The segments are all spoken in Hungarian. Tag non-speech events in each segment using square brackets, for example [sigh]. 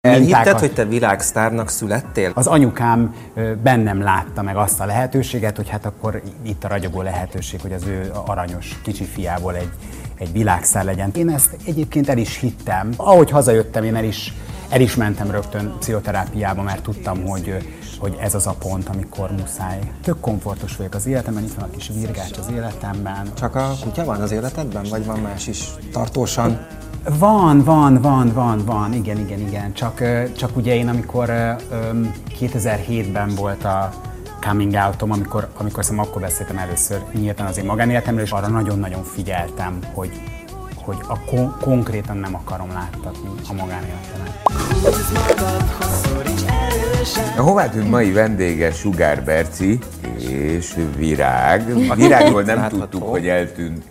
Elhitted, hogy te világsztárnak születtél? Az anyukám bennem látta meg azt a lehetőséget, hogy hát akkor itt a ragyogó lehetőség, hogy az ő aranyos kicsi fiából egy, egy világsztár legyen. Én ezt egyébként el is hittem. Ahogy hazajöttem, én el is, el is mentem rögtön pszichoterápiába, mert tudtam, hogy, hogy ez az a pont, amikor muszáj. Tök komfortos vagyok az életemben, itt van a kis virgács az életemben. Csak a kutya van az életedben, vagy van más is tartósan? Van, van, van, van, van, igen, igen, igen. Csak, csak ugye én amikor 2007-ben volt a coming outom, amikor, amikor szerintem akkor beszéltem először nyíltan az én magánéletemről, és arra nagyon-nagyon figyeltem, hogy, hogy a kon- konkrétan nem akarom láttatni a magánéletemet. A hová tűnt mai vendége Sugár Berci és Virág. A [laughs] Virágról nem tudtuk, hogy eltűnt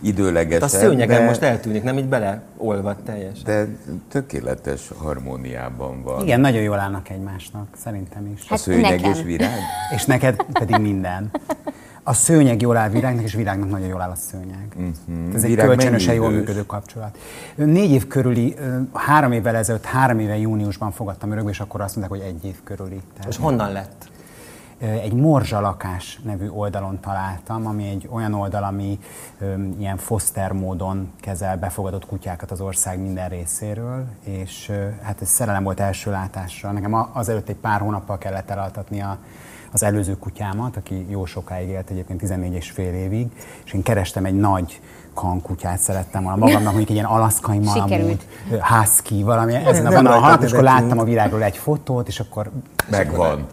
időlegesen. A szőnyegen de, most eltűnik, nem így beleolvad teljesen. De tökéletes harmóniában van. Igen, nagyon jól állnak egymásnak, szerintem is. Hát a szőnyeg nekem. és virág? És neked pedig minden. A szőnyeg jól áll virágnak, és virágnak nagyon jól áll a szőnyeg. Uh-huh. Ez egy kölcsönösen jól működő kapcsolat. Négy év körüli, három évvel ezelőtt, három éve júniusban fogadtam örökbe, és akkor azt mondták, hogy egy év körüli. Tehát és honnan lett? egy Morzsa lakás nevű oldalon találtam, ami egy olyan oldal, ami um, ilyen foster módon kezel befogadott kutyákat az ország minden részéről, és uh, hát ez szerelem volt első látásra. Nekem azelőtt egy pár hónappal kellett elaltatni a, az előző kutyámat, aki jó sokáig élt, egyébként 14 és fél évig, és én kerestem egy nagy kankutyát szerettem volna magamnak, mondjuk egy ilyen alaszkai [laughs] malamút, husky, valami ezen a vonalon, és akkor láttam a világról egy fotót, és akkor... Megvan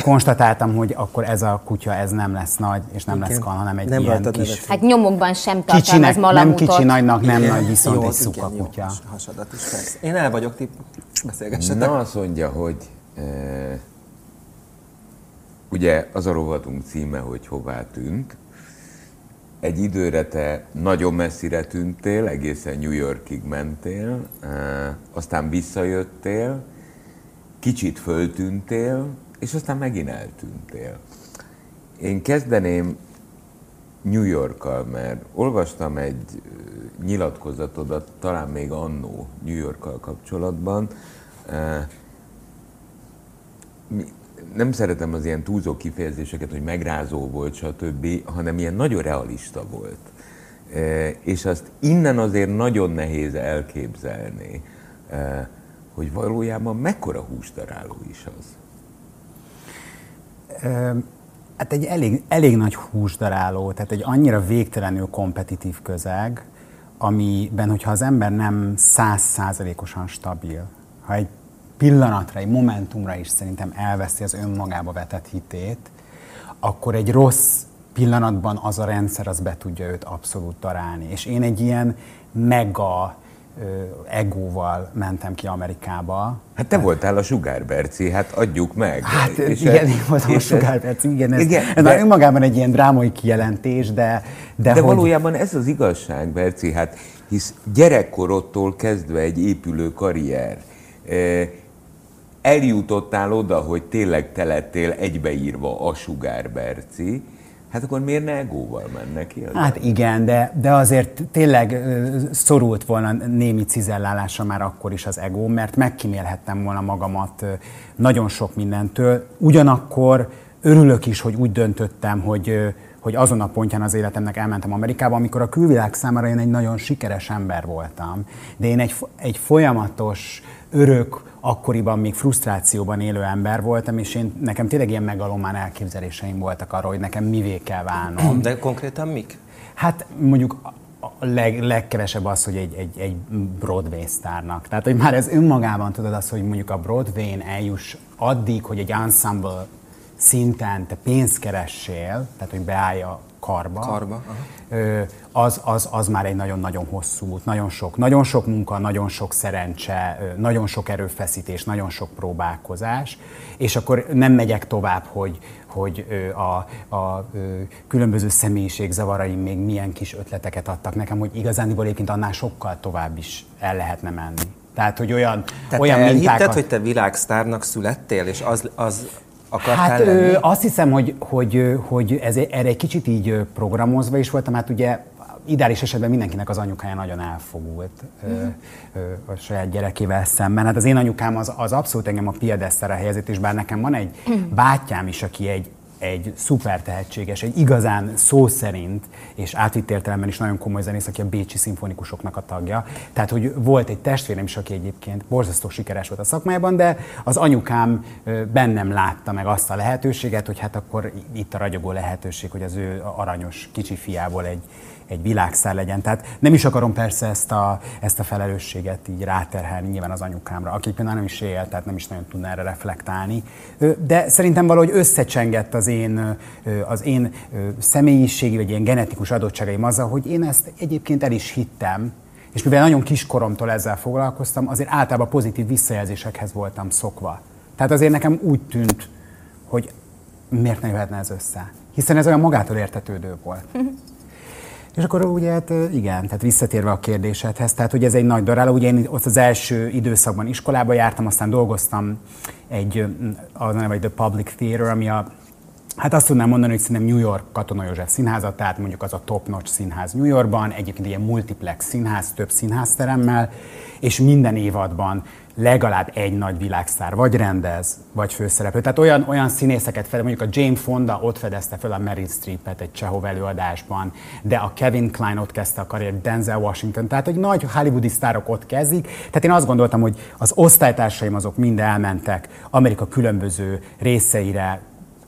konstatáltam, hogy akkor ez a kutya ez nem lesz nagy, és nem Igen. lesz kal, hanem egy nem ilyen kis... Nevet. Hát nyomokban sem tartalmaz malamutot. Nem kicsi, nagynak nem Igen. nagy, viszont jó, egy szuka igen, kutya. Jó, hasadat is persze. Én el vagyok, ti beszélgessetek. Na, azt mondja, hogy e, ugye az a rovatunk címe, hogy hová tűnt. Egy időre te nagyon messzire tűntél, egészen New Yorkig mentél, e, aztán visszajöttél, kicsit föltűntél, és aztán megint eltűntél. Én kezdeném New Yorkkal, mert olvastam egy nyilatkozatodat, talán még annó New Yorkkal kapcsolatban. Nem szeretem az ilyen túlzó kifejezéseket, hogy megrázó volt, stb., hanem ilyen nagyon realista volt. És azt innen azért nagyon nehéz elképzelni, hogy valójában mekkora húsdaráló is az. Hát egy elég, elég nagy húsdaráló, tehát egy annyira végtelenül kompetitív közeg, amiben, hogyha az ember nem százszázalékosan stabil, ha egy pillanatra, egy momentumra is szerintem elveszi az önmagába vetett hitét, akkor egy rossz pillanatban az a rendszer az be tudja őt abszolút darálni. És én egy ilyen mega egóval mentem ki Amerikába. Hát te voltál a sugárberci, hát adjuk meg. Hát és igen, én voltam a sugárberci, igen, ez, igen, ez de, már önmagában egy ilyen drámai kijelentés, de... De, de hogy... valójában ez az igazság, Berci, hát hisz gyerekkorodtól kezdve egy épülő karrier. Eljutottál oda, hogy tényleg te lettél egybeírva a sugárberci, Hát akkor miért ne egóval mennek ki? Hát igen, de, de azért tényleg szorult volna némi cizellálása már akkor is az ego, mert megkímélhettem volna magamat nagyon sok mindentől. Ugyanakkor örülök is, hogy úgy döntöttem, hogy, hogy azon a pontján az életemnek elmentem Amerikába, amikor a külvilág számára én egy nagyon sikeres ember voltam. De én egy, egy folyamatos, örök, akkoriban még frusztrációban élő ember voltam, és én, nekem tényleg ilyen megalomán elképzeléseim voltak arról, hogy nekem mivé kell válnom. De konkrétan mik? Hát mondjuk a leg, legkevesebb az, hogy egy, egy, egy Broadway sztárnak. Tehát, hogy már ez önmagában tudod az, hogy mondjuk a Broadway-n eljuss addig, hogy egy ensemble szinten te pénzt keressél, tehát hogy beállja karba, karba az, az, az már egy nagyon-nagyon hosszú út, nagyon sok, nagyon sok munka, nagyon sok szerencse, nagyon sok erőfeszítés, nagyon sok próbálkozás, és akkor nem megyek tovább, hogy, hogy a, a különböző zavarai még milyen kis ötleteket adtak nekem, hogy igazándiból egyébként annál sokkal tovább is el lehetne menni. Tehát, hogy olyan, Tehát olyan te mintákat... hogy te világsztárnak születtél, és az, az akartál hát, lenni? Ö, azt hiszem, hogy, hogy, hogy ez, erre egy kicsit így programozva is voltam. Hát ugye ideális esetben mindenkinek az anyukája nagyon elfogult mm. a saját gyerekével szemben. Hát az én anyukám az, az abszolút engem a piedesztára helyezett, és bár nekem van egy mm. bátyám is, aki egy egy szuper tehetséges, egy igazán szó szerint, és átvitt értelemben is nagyon komoly zenész, aki a Bécsi szimfonikusoknak a tagja. Tehát, hogy volt egy testvérem is, aki egyébként borzasztó sikeres volt a szakmájában, de az anyukám bennem látta meg azt a lehetőséget, hogy hát akkor itt a ragyogó lehetőség, hogy az ő aranyos kicsi fiából egy, egy világszár legyen. Tehát nem is akarom persze ezt a, ezt a felelősséget így ráterhelni nyilván az anyukámra, aki például nem is él, tehát nem is nagyon tudna erre reflektálni. De szerintem valahogy összecsengett az én, az én személyiségi vagy ilyen genetikus adottságaim azzal, hogy én ezt egyébként el is hittem, és mivel nagyon kiskoromtól ezzel foglalkoztam, azért általában pozitív visszajelzésekhez voltam szokva. Tehát azért nekem úgy tűnt, hogy miért ne jöhetne ez össze. Hiszen ez olyan magától értetődő volt. És akkor ugye, hát igen, tehát visszatérve a kérdésedhez, tehát hogy ez egy nagy daráló, ugye én ott az első időszakban iskolába jártam, aztán dolgoztam egy, az neve, The Public Theater, ami a Hát azt tudnám mondani, hogy szerintem New York Katona József színháza, tehát mondjuk az a top-notch színház New Yorkban, egyébként ilyen multiplex színház, több színházteremmel, és minden évadban legalább egy nagy világszár vagy rendez, vagy főszereplő. Tehát olyan, olyan színészeket fedez, mondjuk a Jane Fonda ott fedezte fel a Meryl Streepet egy Csehov előadásban, de a Kevin Klein ott kezdte a karriert, Denzel Washington, tehát hogy nagy hollywoodi sztárok ott kezdik. Tehát én azt gondoltam, hogy az osztálytársaim azok mind elmentek Amerika különböző részeire,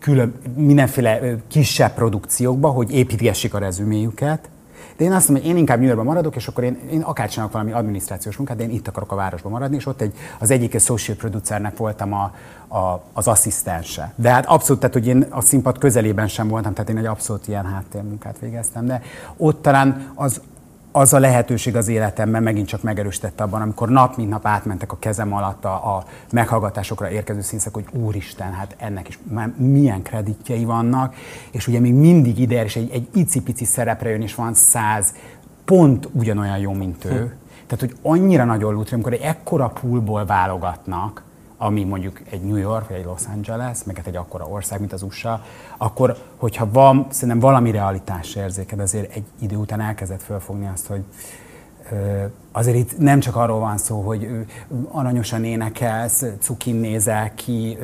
külön, mindenféle kisebb produkciókba, hogy építgessék a rezüméjüket, de én azt mondom, hogy én inkább New maradok, és akkor én, én akár csinálok valami adminisztrációs munkát, de én itt akarok a városban maradni, és ott egy, az egyik social producernek voltam a, a, az asszisztense. De hát abszolút, tehát hogy én a színpad közelében sem voltam, tehát én egy abszolút ilyen háttérmunkát végeztem, de ott talán az, az a lehetőség az életemben megint csak megerősítette abban, amikor nap mint nap átmentek a kezem alatt a, a meghallgatásokra érkező színszek, hogy úristen, hát ennek is milyen kreditjei vannak, és ugye még mindig ide és egy, egy icipici szerepre jön, és van száz pont ugyanolyan jó, mint ő. Hm. Tehát, hogy annyira nagyon lútri, amikor egy ekkora poolból válogatnak, ami mondjuk egy New York vagy egy Los Angeles, meg hát egy akkora ország, mint az USA, akkor, hogyha van, szerintem valami realitás érzéked, azért egy idő után elkezdett fölfogni azt, hogy azért itt nem csak arról van szó, hogy aranyosan énekelsz, cukin nézel ki,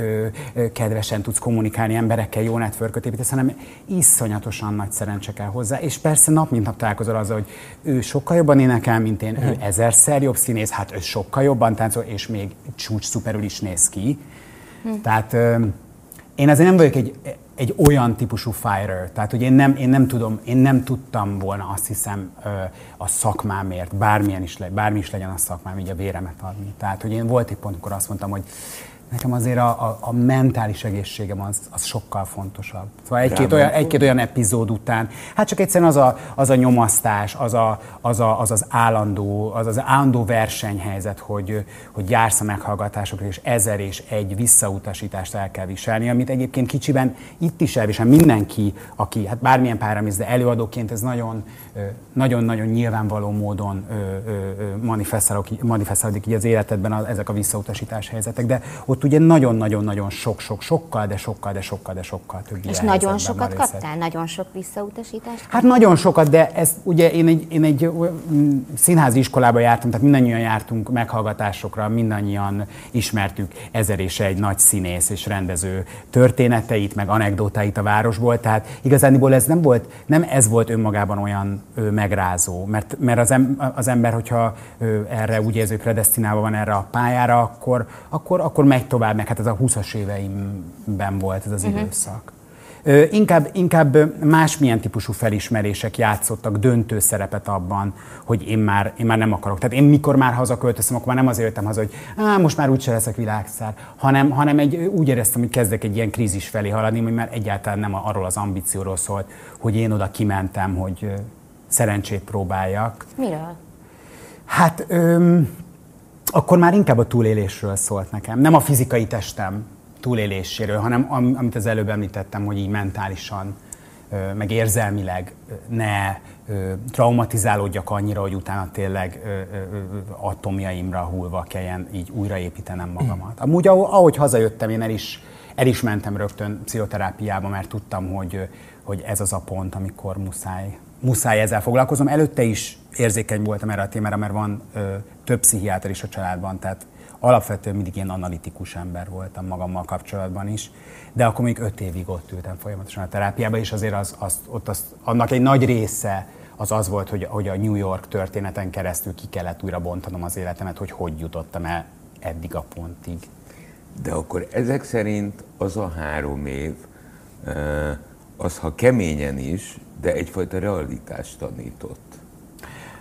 kedvesen tudsz kommunikálni emberekkel, jó networköt építesz, hanem iszonyatosan nagy szerencse kell hozzá. És persze nap mint nap találkozol azzal, hogy ő sokkal jobban énekel, mint én, ő ezerszer jobb színész, hát ő sokkal jobban táncol, és még csúcs szuperül is néz ki. Hm. Tehát én azért nem vagyok egy egy olyan típusú fighter. Tehát, hogy én nem, én nem tudom, én nem tudtam volna azt hiszem a szakmámért, bármilyen is, le, bármi is legyen a szakmám, így a véremet adni. Tehát, hogy én volt egy pont, amikor azt mondtam, hogy nekem azért a, a, a mentális egészségem az, az sokkal fontosabb. Szóval egy-két olyan, egy-két olyan epizód után, hát csak egyszerűen az a, az a nyomasztás, az, a, az, a, az, az állandó, az az állandó versenyhelyzet, hogy, hogy jársz a meghallgatásokra, és ezer és egy visszautasítást el kell viselni, amit egyébként kicsiben itt is elvisel mindenki, aki, hát bármilyen páramész, de előadóként ez nagyon, nagyon-nagyon nyilvánvaló módon manifestálódik így az életedben ezek a visszautasítás helyzetek, de ott ugye nagyon-nagyon-nagyon sok-sok, sokkal, de sokkal, de sokkal, de sokkal több És nagyon sokat kaptál? Nagyon sok visszautasítást? Hát nagyon sokat, de ez ugye én egy, én egy színházi iskolába jártam, tehát mindannyian jártunk meghallgatásokra, mindannyian ismertük ezer és egy nagy színész és rendező történeteit, meg anekdotáit a városból, tehát igazániból ez nem volt, nem ez volt önmagában olyan ö, megrázó. Mert, mert az, em, az ember, hogyha ö, erre úgy hogy predestinálva van erre a pályára, akkor, akkor, akkor megy tovább, meg hát ez a 20-as éveimben volt ez az uh-huh. időszak. Ö, inkább, inkább másmilyen típusú felismerések játszottak döntő szerepet abban, hogy én már, én már nem akarok. Tehát én mikor már hazaköltöztem, akkor már nem azért jöttem haza, hogy Á, most már úgyse leszek világszár, hanem, hanem egy, úgy éreztem, hogy kezdek egy ilyen krízis felé haladni, hogy már egyáltalán nem arról az ambícióról szólt, hogy én oda kimentem, hogy szerencsét próbáljak. Miről? Hát öm, akkor már inkább a túlélésről szólt nekem. Nem a fizikai testem túléléséről, hanem am, amit az előbb említettem, hogy így mentálisan, meg érzelmileg ne traumatizálódjak annyira, hogy utána tényleg atomjaimra hullva kelljen így újraépítenem magamat. Amúgy ahogy hazajöttem, én el is, el is mentem rögtön pszichoterápiába, mert tudtam, hogy, hogy ez az a pont, amikor muszáj muszáj ezzel foglalkozom. Előtte is érzékeny voltam erre a témára, mert van ö, több pszichiáter is a családban, tehát alapvetően mindig ilyen analitikus ember voltam magammal kapcsolatban is, de akkor még öt évig ott ültem folyamatosan a terápiába, és azért az, az, ott az, annak egy nagy része az az volt, hogy, hogy a New York történeten keresztül ki kellett újra bontanom az életemet, hogy hogy jutottam el eddig a pontig. De akkor ezek szerint az a három év, az ha keményen is, de egyfajta realitást tanított.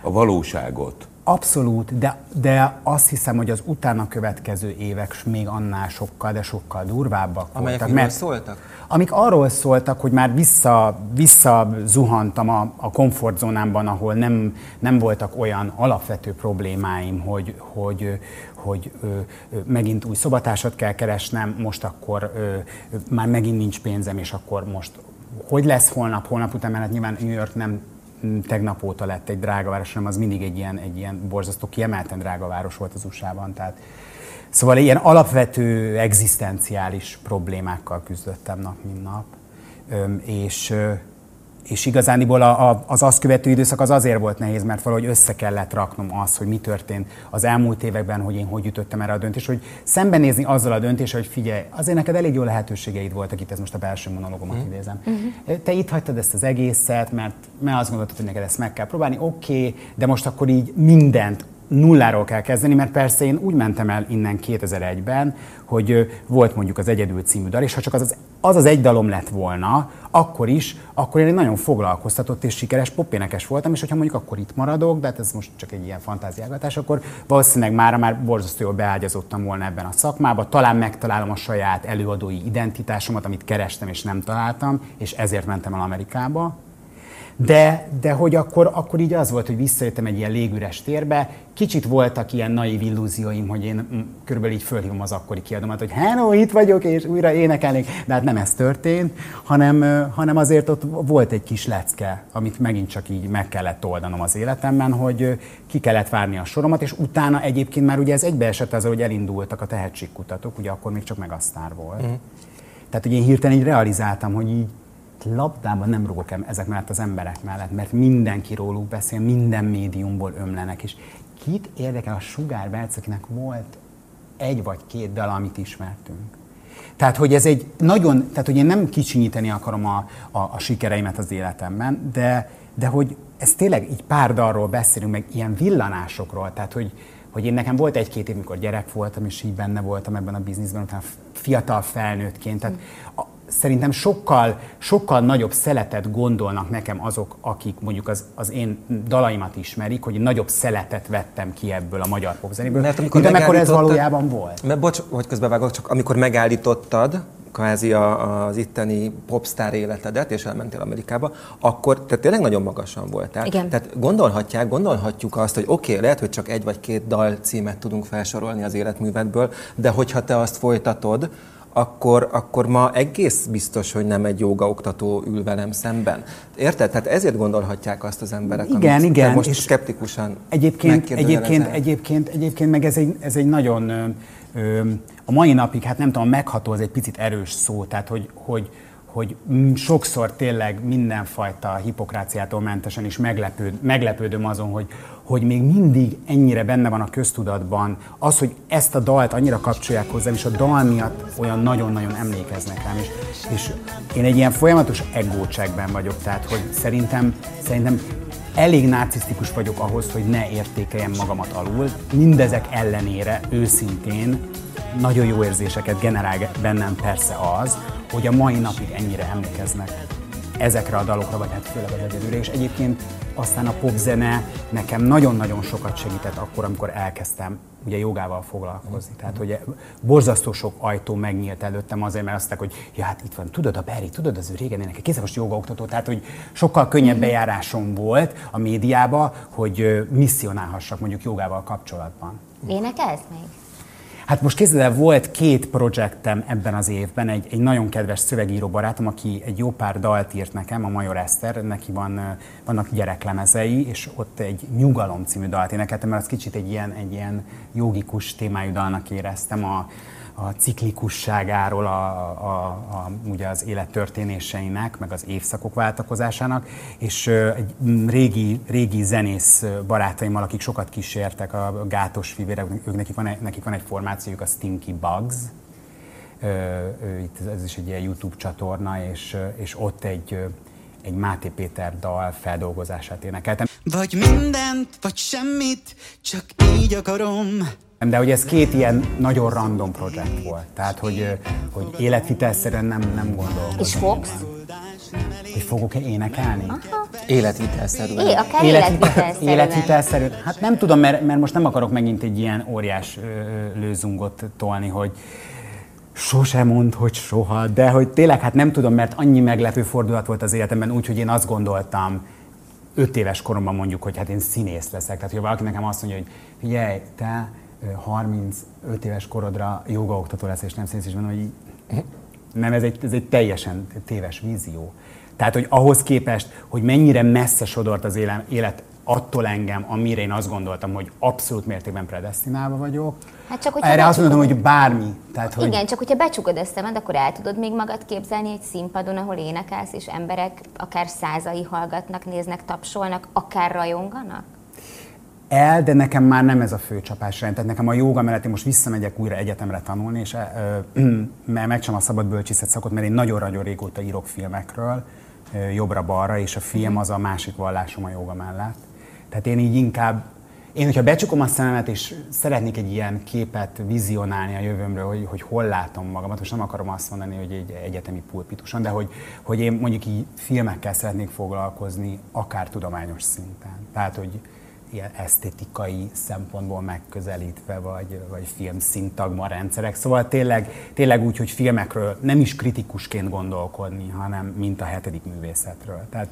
A valóságot. Abszolút, de, de azt hiszem, hogy az utána következő évek még annál sokkal, de sokkal durvábbak Amelyek voltak. Mert szóltak? Amik arról szóltak, hogy már vissza, vissza zuhantam a, a komfortzónámban, ahol nem, nem voltak olyan alapvető problémáim, hogy, hogy, hogy ö, ö, megint új szobatársat kell keresnem, most akkor ö, már megint nincs pénzem, és akkor most hogy lesz holnap, holnap után, mert hát nyilván New York nem tegnap óta lett egy drága város, hanem az mindig egy ilyen, egy ilyen borzasztó kiemelten drága város volt az USA-ban. Tehát, szóval ilyen alapvető egzisztenciális problémákkal küzdöttem nap, mint nap. És, és igazániból a, a, az azt követő időszak az azért volt nehéz, mert valahogy össze kellett raknom azt, hogy mi történt az elmúlt években, hogy én hogy jutottam erre a döntés, hogy szembenézni azzal a döntéssel, hogy figyelj, azért neked elég jó lehetőségeid voltak itt, ez most a belső monológomat mm. idézem. Mm-hmm. Te itt hagytad ezt az egészet, mert, mert azt gondoltad, hogy neked ezt meg kell próbálni, oké, okay, de most akkor így mindent nulláról kell kezdeni, mert persze én úgy mentem el innen 2001-ben, hogy volt mondjuk az Egyedül című dal, és ha csak az az, az, az egy dalom lett volna, akkor is, akkor én egy nagyon foglalkoztatott és sikeres popénekes voltam, és hogyha mondjuk akkor itt maradok, de hát ez most csak egy ilyen fantáziálgatás, akkor valószínűleg már már borzasztó jól beágyazottam volna ebben a szakmába, talán megtalálom a saját előadói identitásomat, amit kerestem és nem találtam, és ezért mentem el Amerikába, de, de hogy akkor, akkor így az volt, hogy visszajöttem egy ilyen légüres térbe, kicsit voltak ilyen naív illúzióim, hogy én mm, körülbelül így fölhívom az akkori kiadomat, hogy hello, itt vagyok, és újra énekelnék, de hát nem ez történt, hanem, hanem azért ott volt egy kis lecke, amit megint csak így meg kellett oldanom az életemben, hogy ki kellett várni a soromat, és utána egyébként már ugye ez egybeesett az, hogy elindultak a tehetségkutatók, ugye akkor még csak meg volt. Mm. Tehát, hogy én hirtelen így realizáltam, hogy így labdában nem rúgok ezek mellett az emberek mellett, mert mindenki róluk beszél, minden médiumból ömlenek, és kit érdekel a Sugár Berc, akinek volt egy vagy két dal, amit ismertünk. Tehát, hogy ez egy nagyon, tehát, hogy én nem kicsinyíteni akarom a, a, a sikereimet az életemben, de, de hogy ez tényleg így pár dalról beszélünk, meg ilyen villanásokról, tehát, hogy, hogy én nekem volt egy-két év, amikor gyerek voltam, és így benne voltam ebben a bizniszben, utána fiatal felnőttként. Tehát szerintem sokkal, sokkal nagyobb szeletet gondolnak nekem azok, akik mondjuk az, az én dalaimat ismerik, hogy nagyobb szeletet vettem ki ebből a magyar popzenéből, mert amikor mint amikor ez valójában volt. Mert bocs, hogy közbevágok, csak amikor megállítottad, kvázi a, az itteni popstar életedet, és elmentél Amerikába, akkor te tényleg nagyon magasan voltál. Igen. Tehát gondolhatják, gondolhatjuk azt, hogy oké, okay, lehet, hogy csak egy vagy két dal címet tudunk felsorolni az életművedből, de hogyha te azt folytatod, akkor, akkor ma egész biztos, hogy nem egy oktató ül velem szemben. Érted? Tehát ezért gondolhatják azt az emberek, igen, amit igen, most és szkeptikusan egyébként, egyébként, egyébként, egyébként meg ez egy, ez egy nagyon ö, a mai napig, hát nem tudom, megható az egy picit erős szó, tehát hogy, hogy, hogy sokszor tényleg mindenfajta hipokráciától mentesen is meglepőd, meglepődöm azon, hogy, hogy még mindig ennyire benne van a köztudatban az, hogy ezt a dalt annyira kapcsolják hozzám, és a dal miatt olyan nagyon-nagyon emlékeznek rám. És, és én egy ilyen folyamatos egócsekben vagyok, tehát hogy szerintem, szerintem elég narcisztikus vagyok ahhoz, hogy ne értékeljem magamat alul. Mindezek ellenére őszintén nagyon jó érzéseket generál bennem persze az, hogy a mai napig ennyire emlékeznek ezekre a dalokra, vagy hát főleg az egyedülre, és egyébként aztán a popzene nekem nagyon-nagyon sokat segített akkor, amikor elkezdtem ugye jogával foglalkozni. Tehát, hogy borzasztó sok ajtó megnyílt előttem azért, mert azt mondták, hogy ja, hát itt van, tudod a Berry, tudod az ő régen énekel, kézzel most jogaoktató, tehát, hogy sokkal könnyebb mhm. bejárásom volt a médiába, hogy misszionálhassak mondjuk jogával kapcsolatban. Énekelsz még? Hát most képzeld el, volt két projektem ebben az évben, egy, egy nagyon kedves szövegíró barátom, aki egy jó pár dalt írt nekem, a Major Eszter, neki van, vannak gyereklemezei, és ott egy Nyugalom című dalt énekeltem, mert az kicsit egy ilyen, egy ilyen jogikus témájú dalnak éreztem a, a ciklikusságáról, a, a, a, ugye az élet történéseinek, meg az évszakok váltakozásának, és egy régi, régi zenész barátaimmal, akik sokat kísértek, a gátos fivérek, ők nekik van, nekik van egy formációjuk, a Stinky Bugs, itt ez is egy ilyen YouTube csatorna, és, és ott egy, egy Máté Péter dal feldolgozását énekeltem. Vagy mindent, vagy semmit, csak így akarom. De hogy ez két ilyen nagyon random projekt volt. Tehát, hogy, hogy életvitelszerűen nem, nem gondolom. És fogsz? Hogy fogok-e énekelni? Aha. Életvitelszerűen. É, akár életvitelszerűen. életvitelszerűen. Hát nem tudom, mert, mert most nem akarok megint egy ilyen óriás lőzungot tolni, hogy sose mond, hogy soha, de hogy tényleg hát nem tudom, mert annyi meglepő fordulat volt az életemben, úgyhogy én azt gondoltam, öt éves koromban mondjuk, hogy hát én színész leszek. Tehát, hogy valaki nekem azt mondja, hogy figyelj, te 35 éves korodra jogaoktató lesz, és nem színész, és mondom, hogy nem, ez egy, ez egy teljesen téves vízió. Tehát, hogy ahhoz képest, hogy mennyire messze sodort az élet attól engem, amire én azt gondoltam, hogy abszolút mértékben predestinálva vagyok. Hát csak, Erre azt mondom, hogy bármi. Tehát, hogy... Igen, csak hogyha becsukod a szemed, akkor el tudod még magad képzelni egy színpadon, ahol énekelsz, és emberek akár százai hallgatnak, néznek, tapsolnak, akár rajonganak? El, de nekem már nem ez a fő csapásrend. Tehát nekem a joga mellett én most visszamegyek újra egyetemre tanulni, és mert megcsinálom a szabad bölcsészet szakot, mert én nagyon-nagyon régóta írok filmekről, jobbra-balra, és a film az a másik vallásom a joga mellett. Tehát én így inkább, én, hogyha becsukom a szememet, és szeretnék egy ilyen képet vizionálni a jövőmről, hogy, hogy hol látom magamat, most nem akarom azt mondani, hogy egy egyetemi pulpituson, de hogy, hogy én mondjuk így filmekkel szeretnék foglalkozni, akár tudományos szinten. Tehát, hogy ilyen esztétikai szempontból megközelítve, vagy, vagy film szintagma rendszerek. Szóval tényleg, tényleg úgy, hogy filmekről nem is kritikusként gondolkodni, hanem mint a hetedik művészetről. Tehát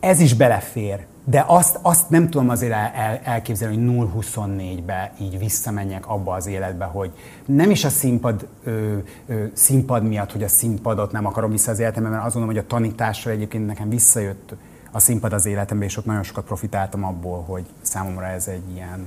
ez is belefér, de azt, azt nem tudom azért el, el, elképzelni, hogy 0-24-be így visszamenjek abba az életbe, hogy nem is a színpad, ö, ö, színpad miatt, hogy a színpadot nem akarom vissza az életembe, mert azt gondolom, hogy a tanításra egyébként nekem visszajött a színpad az életembe, és ott nagyon sokat profitáltam abból, hogy számomra ez egy ilyen,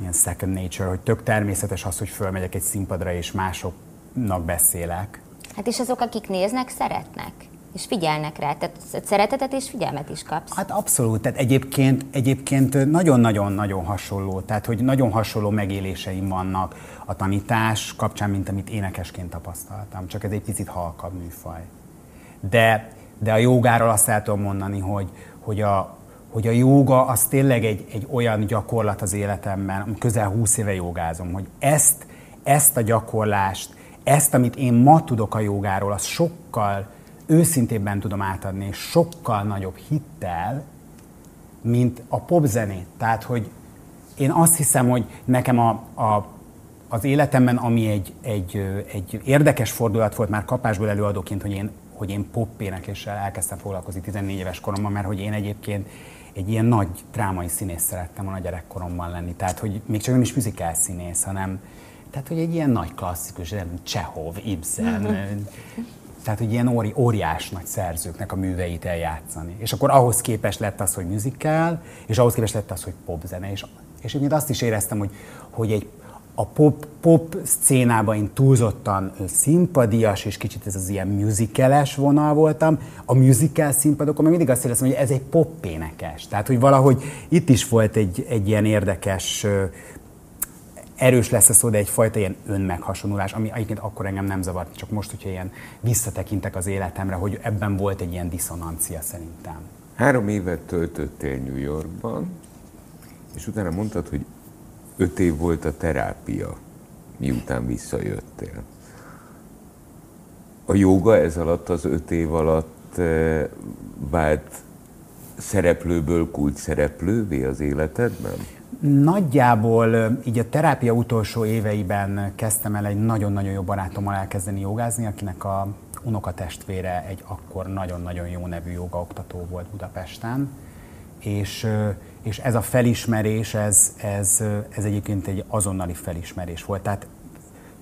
ilyen second nature, hogy tök természetes az, hogy fölmegyek egy színpadra, és másoknak beszélek. Hát és azok, akik néznek, szeretnek és figyelnek rá. Tehát szeretetet és figyelmet is kapsz. Hát abszolút. Tehát egyébként, egyébként nagyon-nagyon-nagyon hasonló. Tehát, hogy nagyon hasonló megéléseim vannak a tanítás kapcsán, mint amit énekesként tapasztaltam. Csak ez egy picit halkabb műfaj. De, de a jogáról azt el tudom mondani, hogy, hogy a, hogy a jóga az tényleg egy, egy olyan gyakorlat az életemben, közel 20 éve jogázom, hogy ezt, ezt a gyakorlást, ezt, amit én ma tudok a jogáról, az sokkal őszintébben tudom átadni, és sokkal nagyobb hittel, mint a popzenét. Tehát, hogy én azt hiszem, hogy nekem a, a, az életemben, ami egy, egy, egy érdekes fordulat volt már kapásból előadóként, hogy én, hogy én popénekléssel elkezdtem foglalkozni 14 éves koromban, mert hogy én egyébként egy ilyen nagy drámai színész szerettem volna gyerekkoromban lenni. Tehát, hogy még csak nem is muzikál színész, hanem tehát, hogy egy ilyen nagy klasszikus, nem Csehov, Ibsen, [laughs] tehát, hogy ilyen óri, óriás nagy szerzőknek a műveit eljátszani. És akkor ahhoz képest lett az, hogy musical, és ahhoz képest lett az, hogy popzene. És, és én azt is éreztem, hogy, hogy egy, a pop, pop szcénában én túlzottan színpadias, és kicsit ez az ilyen musicales vonal voltam. A musical színpadokon meg mindig azt éreztem, hogy ez egy énekes. Tehát, hogy valahogy itt is volt egy, egy ilyen érdekes erős lesz a szó, de egyfajta ilyen önmeghasonulás, ami egyébként akkor engem nem zavart, csak most, hogyha ilyen visszatekintek az életemre, hogy ebben volt egy ilyen diszonancia szerintem. Három évet töltöttél New Yorkban, és utána mondtad, hogy öt év volt a terápia, miután visszajöttél. A joga ez alatt, az öt év alatt eh, vált szereplőből kult szereplővé az életedben? Nagyjából így a terápia utolsó éveiben kezdtem el egy nagyon-nagyon jó barátommal elkezdeni jogázni, akinek a unokatestvére egy akkor nagyon-nagyon jó nevű jogaoktató volt Budapesten. És, és ez a felismerés, ez, ez, ez egyébként egy azonnali felismerés volt. Tehát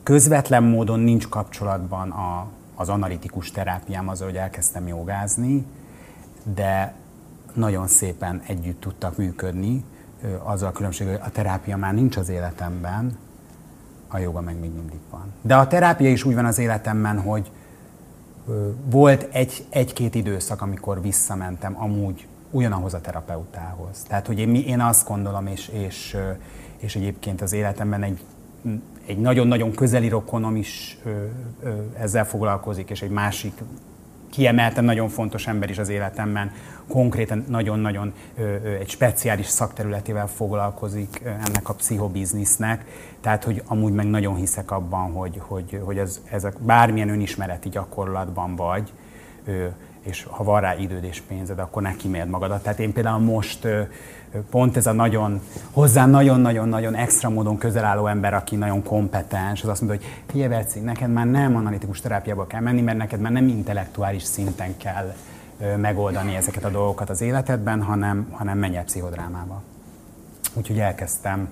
közvetlen módon nincs kapcsolatban a, az analitikus terápiám azzal, hogy elkezdtem jogázni, de nagyon szépen együtt tudtak működni, azzal a különbség, hogy a terápia már nincs az életemben, a joga meg még mindig van. De a terápia is úgy van az életemben, hogy volt egy, egy-két időszak, amikor visszamentem amúgy ugyanahoz a terapeutához. Tehát, hogy én, én azt gondolom, és, és, és egyébként az életemben egy, egy nagyon-nagyon közeli rokonom is ö, ö, ezzel foglalkozik, és egy másik kiemelten nagyon fontos ember is az életemben, konkrétan nagyon-nagyon egy speciális szakterületével foglalkozik ennek a pszichobiznisznek, tehát hogy amúgy meg nagyon hiszek abban, hogy, hogy, hogy ez, ezek bármilyen önismereti gyakorlatban vagy, és ha van rá időd és pénzed, akkor neki méred magadat. Tehát én például most pont ez a nagyon, hozzá nagyon-nagyon-nagyon extra módon közel álló ember, aki nagyon kompetens, az azt mondja, hogy figyelj neked már nem analitikus terápiába kell menni, mert neked már nem intellektuális szinten kell megoldani ezeket a dolgokat az életedben, hanem, hanem menj el pszichodrámába. Úgyhogy elkezdtem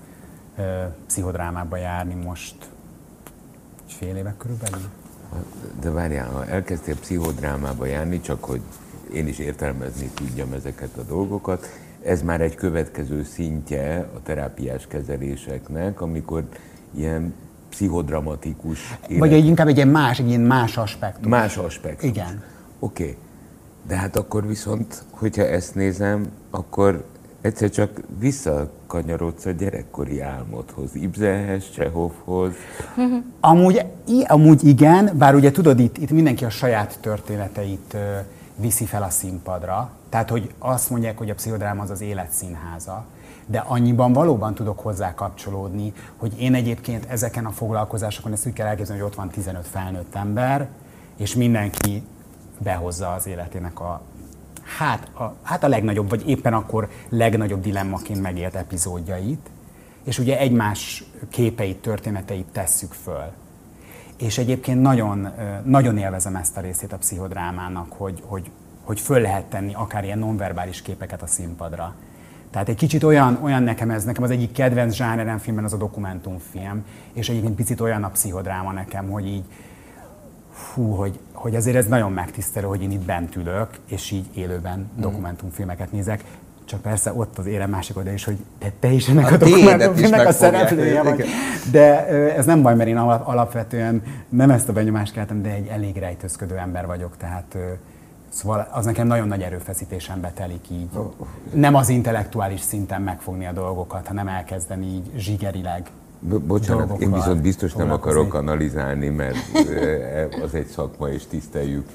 pszichodrámába járni most fél éve körülbelül. De várjál, ha elkezdtél pszichodrámába járni, csak hogy én is értelmezni tudjam ezeket a dolgokat, ez már egy következő szintje a terápiás kezeléseknek, amikor ilyen pszichodramatikus... Élet... Vagy egy, inkább egy ilyen más, egy ilyen más aspektus. Más aspektus. Igen. Oké. Okay. De hát akkor viszont, hogyha ezt nézem, akkor egyszer csak visszakanyarodsz a gyerekkori álmodhoz, Ibzenhez, Csehovhoz. [laughs] Amúgy, amúgy igen, bár ugye tudod, itt, itt mindenki a saját történeteit viszi fel a színpadra. Tehát, hogy azt mondják, hogy a pszichodráma az az élet színháza, de annyiban valóban tudok hozzá kapcsolódni, hogy én egyébként ezeken a foglalkozásokon, ezt úgy kell elképzelni, hogy ott van 15 felnőtt ember, és mindenki behozza az életének a hát a, hát a legnagyobb, vagy éppen akkor legnagyobb dilemmaként megélt epizódjait, és ugye egymás képeit, történeteit tesszük föl. És egyébként nagyon, nagyon élvezem ezt a részét a pszichodrámának, hogy, hogy, hogy föl lehet tenni akár ilyen nonverbális képeket a színpadra. Tehát egy kicsit olyan, olyan nekem ez, nekem az egyik kedvenc zsánerem filmben az a dokumentumfilm, és egyébként picit olyan a pszichodráma nekem, hogy így, fú, hogy, hogy azért ez nagyon megtisztelő, hogy én itt bent ülök, és így élőben mm. dokumentumfilmeket nézek. Csak persze ott az érem másik oldal is, hogy te, te is ennek a, a dokumentumfilmnek a szereplője vagy. De ez nem baj, mert én alapvetően nem ezt a benyomást keltem, de egy elég rejtőzködő ember vagyok, tehát Szóval az nekem nagyon nagy erőfeszítésen betelik így. Nem az intellektuális szinten megfogni a dolgokat, hanem elkezdeni így zsigerileg Bocsánat, én viszont biztos nem akarok analizálni, mert az egy szakma, és tiszteljük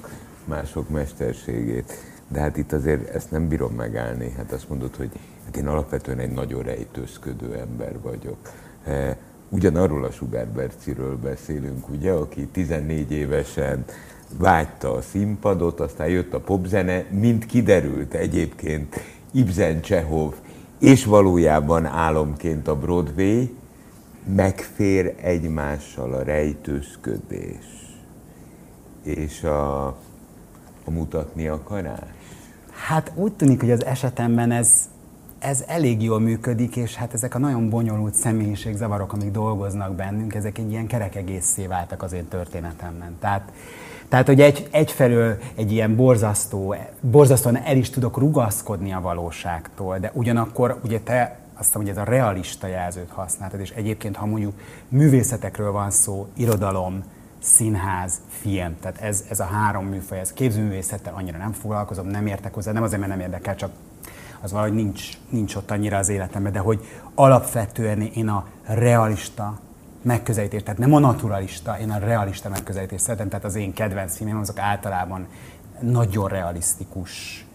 mások mesterségét. De hát itt azért ezt nem bírom megállni. Hát azt mondod, hogy hát én alapvetően egy nagyon rejtőzködő ember vagyok. Ugyanarról a Berciről beszélünk, ugye, aki 14 évesen vágyta a színpadot, aztán jött a popzene, mint kiderült egyébként Ibsen Csehov, és valójában álomként a Broadway, megfér egymással a rejtőzködés és a, a mutatni akarás? Hát úgy tűnik, hogy az esetemben ez, ez elég jól működik, és hát ezek a nagyon bonyolult személyiségzavarok, amik dolgoznak bennünk, ezek egy ilyen kerek egészé váltak az én történetemben. Tehát, tehát hogy egy, egyfelől egy ilyen borzasztó, borzasztóan el is tudok rugaszkodni a valóságtól, de ugyanakkor ugye te azt hogy ez a realista jelzőt használtad, és egyébként, ha mondjuk művészetekről van szó, irodalom, színház, film, tehát ez, ez a három műfaj, ez képzőművészettel annyira nem foglalkozom, nem értek hozzá, nem azért, mert nem érdekel, csak az valahogy nincs, nincs ott annyira az életemben, de hogy alapvetően én a realista megközelítést, tehát nem a naturalista, én a realista megközelítést szeretem, tehát az én kedvenc filmem azok általában nagyon realisztikus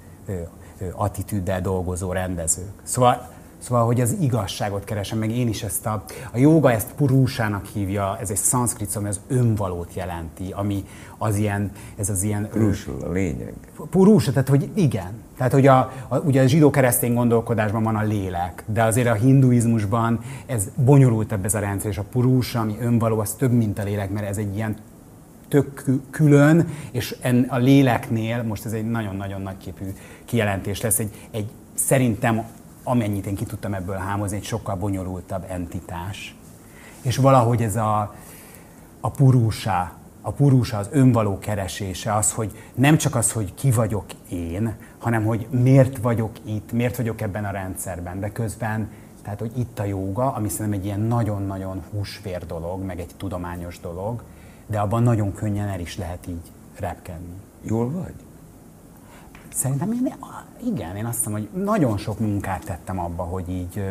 attitűddel dolgozó rendezők. Szóval Szóval, hogy az igazságot keresem, meg én is ezt a, a joga ezt purúsának hívja, ez egy szanszkrit szó, az önvalót jelenti, ami az ilyen, ez az ilyen... Purusul a lényeg. Purúsa, tehát hogy igen. Tehát, hogy a, a, ugye a zsidó-keresztény gondolkodásban van a lélek, de azért a hinduizmusban ez bonyolultabb ez a rendszer, és a purúsa, ami önvaló, az több, mint a lélek, mert ez egy ilyen tök külön, és en, a léleknél, most ez egy nagyon-nagyon nagyképű kijelentés lesz, egy, egy szerintem amennyit én ki tudtam ebből hámozni, egy sokkal bonyolultabb entitás. És valahogy ez a, a purúsá, a purúsa, az önvaló keresése, az, hogy nem csak az, hogy ki vagyok én, hanem hogy miért vagyok itt, miért vagyok ebben a rendszerben, de közben Tehát, hogy itt a jóga, ami szerintem egy ilyen nagyon-nagyon húsvér dolog, meg egy tudományos dolog, de abban nagyon könnyen el is lehet így repkedni. Jól vagy? Szerintem én, igen, én azt hiszem, hogy nagyon sok munkát tettem abba, hogy így,